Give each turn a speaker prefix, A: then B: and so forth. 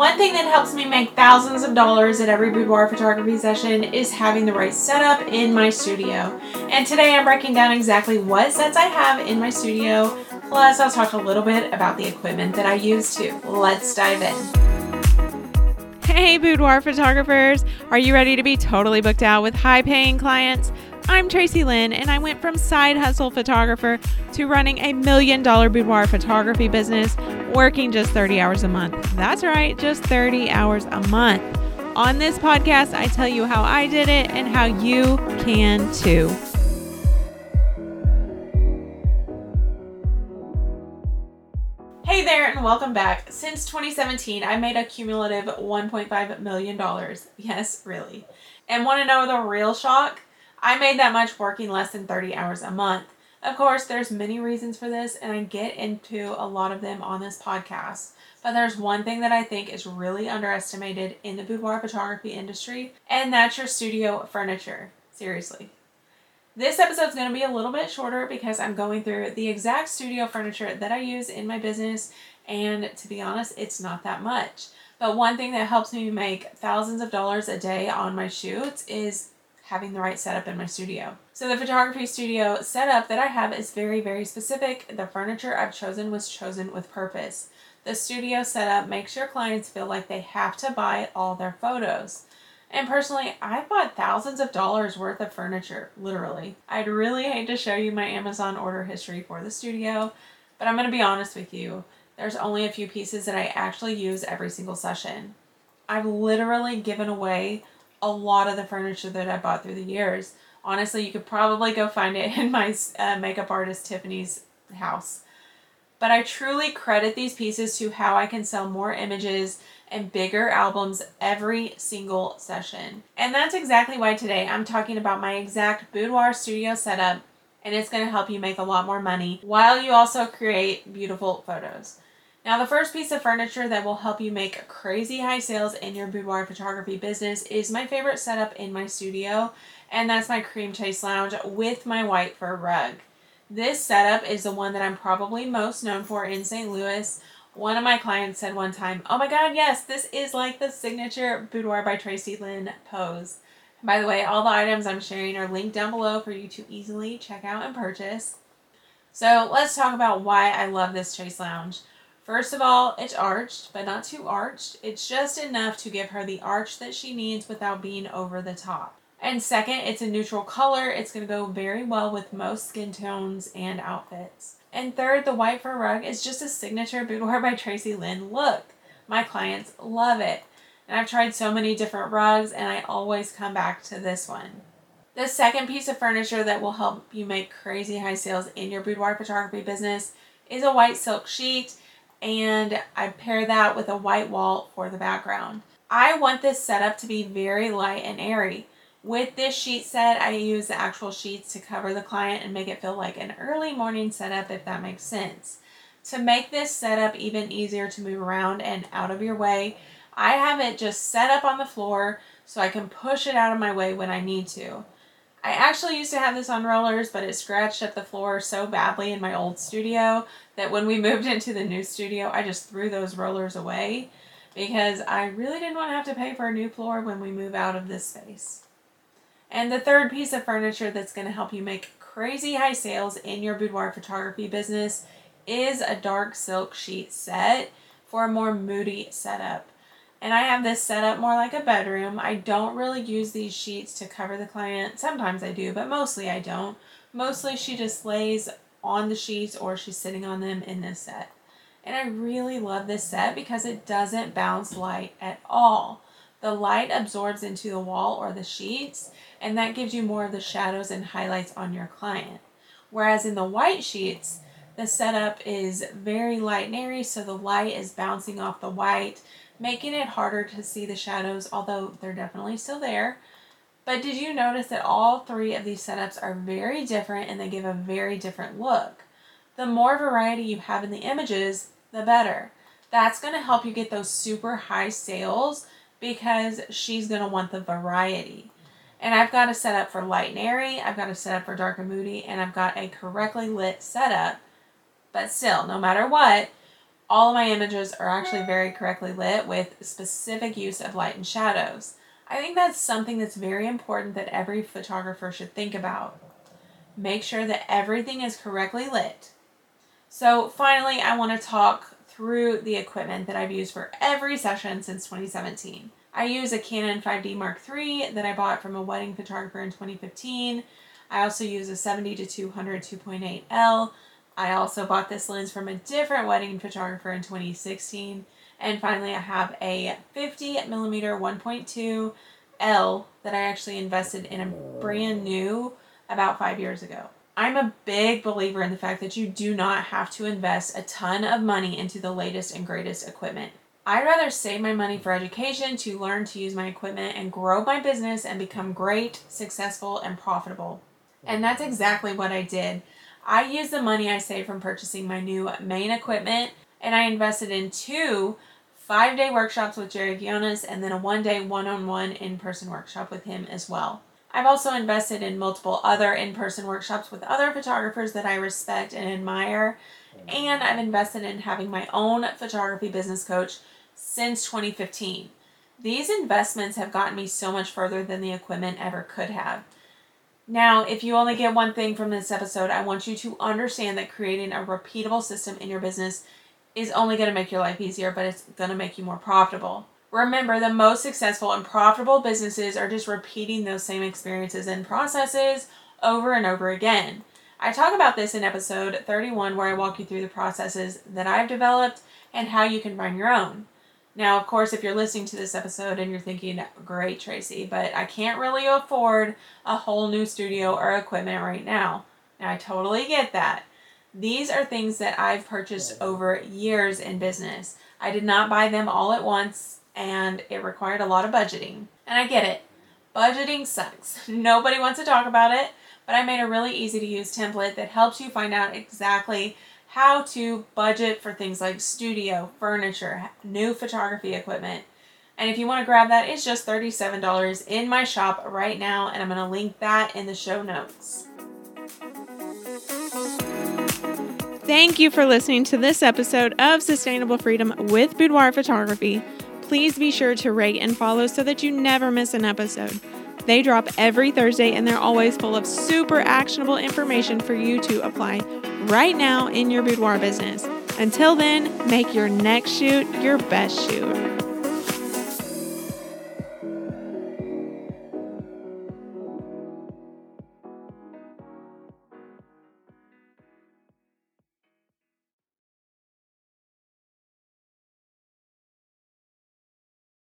A: One thing that helps me make thousands of dollars at every boudoir photography session is having the right setup in my studio. And today I'm breaking down exactly what sets I have in my studio, plus I'll talk a little bit about the equipment that I use too. Let's dive in. Hey boudoir photographers, are you ready to be totally booked out with high paying clients? I'm Tracy Lynn, and I went from side hustle photographer to running a million dollar boudoir photography business, working just 30 hours a month. That's right, just 30 hours a month. On this podcast, I tell you how I did it and how you can too. Hey there, and welcome back. Since 2017, I made a cumulative $1.5 million. Yes, really. And want to know the real shock? I made that much working less than 30 hours a month. Of course, there's many reasons for this and I get into a lot of them on this podcast. But there's one thing that I think is really underestimated in the boudoir photography industry, and that's your studio furniture. Seriously. This episode is going to be a little bit shorter because I'm going through the exact studio furniture that I use in my business, and to be honest, it's not that much. But one thing that helps me make thousands of dollars a day on my shoots is having the right setup in my studio. So the photography studio setup that I have is very, very specific. The furniture I've chosen was chosen with purpose. The studio setup makes your clients feel like they have to buy all their photos. And personally, I bought thousands of dollars worth of furniture, literally. I'd really hate to show you my Amazon order history for the studio, but I'm to be honest with you. There's only a few pieces that I actually use every single session. I've literally given away a lot of the furniture that I bought through the years. Honestly, you could probably go find it in my uh, makeup artist Tiffany's house. But I truly credit these pieces to how I can sell more images and bigger albums every single session. And that's exactly why today I'm talking about my exact boudoir studio setup, and it's going to help you make a lot more money while you also create beautiful photos. Now, the first piece of furniture that will help you make crazy high sales in your boudoir photography business is my favorite setup in my studio, and that's my cream chaise lounge with my white fur rug. This setup is the one that I'm probably most known for in St. Louis. One of my clients said one time, Oh my god, yes, this is like the signature Boudoir by Tracy Lynn pose. By the way, all the items I'm sharing are linked down below for you to easily check out and purchase. So let's talk about why I love this Chaise Lounge. First of all, it's arched, but not too arched. It's just enough to give her the arch that she needs without being over the top. And second, it's a neutral color. It's going to go very well with most skin tones and outfits. And third, the white fur rug is just a signature boudoir by Tracy Lynn look. My clients love it. And I've tried so many different rugs and I always come back to this one. The second piece of furniture that will help you make crazy high sales in your boudoir photography business is a white silk sheet and I pair that with a white wall for the background. I want this setup to be very light and airy. With this sheet set, I use the actual sheets to cover the client and make it feel like an early morning setup if that makes sense. To make this setup even easier to move around and out of your way, I have it just set up on the floor so I can push it out of my way when I need to. I actually used to have this on rollers, but it scratched up the floor so badly in my old studio that when we moved into the new studio, I just threw those rollers away because I really didn't want to have to pay for a new floor when we move out of this space. And the third piece of furniture that's going to help you make crazy high sales in your boudoir photography business is a dark silk sheet set for a more moody setup. And I have this set up more like a bedroom. I don't really use these sheets to cover the client. Sometimes I do, but mostly I don't. Mostly she just lays on the sheets or she's sitting on them in this set. And I really love this set because it doesn't bounce light at all. The light absorbs into the wall or the sheets, and that gives you more of the shadows and highlights on your client. Whereas in the white sheets, the setup is very light and airy, so the light is bouncing off the white making it harder to see the shadows, although they're definitely still there. But did you notice that all three of these setups are very different and they give a very different look? The more variety you have in the images, the better. That's going to help you get those super high sales because she's going to want the variety. And I've got a setup for light and airy, I've got a setup for dark and moody, and I've got a correctly lit setup. But still, no matter what, All of my images are actually very correctly lit with specific use of light and shadows. I think that's something that's very important that every photographer should think about. Make sure that everything is correctly lit. So, finally, I want to talk through the equipment that I've used for every session since 2017. I use a Canon 5D Mark III that I bought from a wedding photographer in 2015. I also use a 70 to 200 2.8L. I also bought this lens from a different wedding photographer in 2016. And finally, I have a 50 millimeter 1.2 L that I actually invested in a brand new about five years ago. I'm a big believer in the fact that you do not have to invest a ton of money into the latest and greatest equipment. I'd rather save my money for education to learn to use my equipment and grow my business and become great, successful, and profitable. And that's exactly what I did. I used the money I saved from purchasing my new main equipment and I invested in two five day workshops with Jerry Ghionis and then a one day one on one in person workshop with him as well. I've also invested in multiple other in person workshops with other photographers that I respect and admire. And I've invested in having my own photography business coach since 2015. These investments have gotten me so much further than the equipment ever could have. Now, if you only get one thing from this episode, I want you to understand that creating a repeatable system in your business is only going to make your life easier, but it's going to make you more profitable. Remember, the most successful and profitable businesses are just repeating those same experiences and processes over and over again. I talk about this in episode 31, where I walk you through the processes that I've developed and how you can find your own. Now, of course, if you're listening to this episode and you're thinking, great, Tracy, but I can't really afford a whole new studio or equipment right now. Now, I totally get that. These are things that I've purchased over years in business. I did not buy them all at once and it required a lot of budgeting. And I get it. Budgeting sucks. Nobody wants to talk about it, but I made a really easy to use template that helps you find out exactly how to budget for things like studio, furniture, new photography equipment. And if you want to grab that, it's just $37 in my shop right now, and I'm going to link that in the show notes. Thank you for listening to this episode of Sustainable Freedom with Boudoir Photography please be sure to rate and follow so that you never miss an episode. They drop every Thursday and they're always full of super actionable information for you to apply right now in your boudoir business. Until then, make your next shoot your best shoot.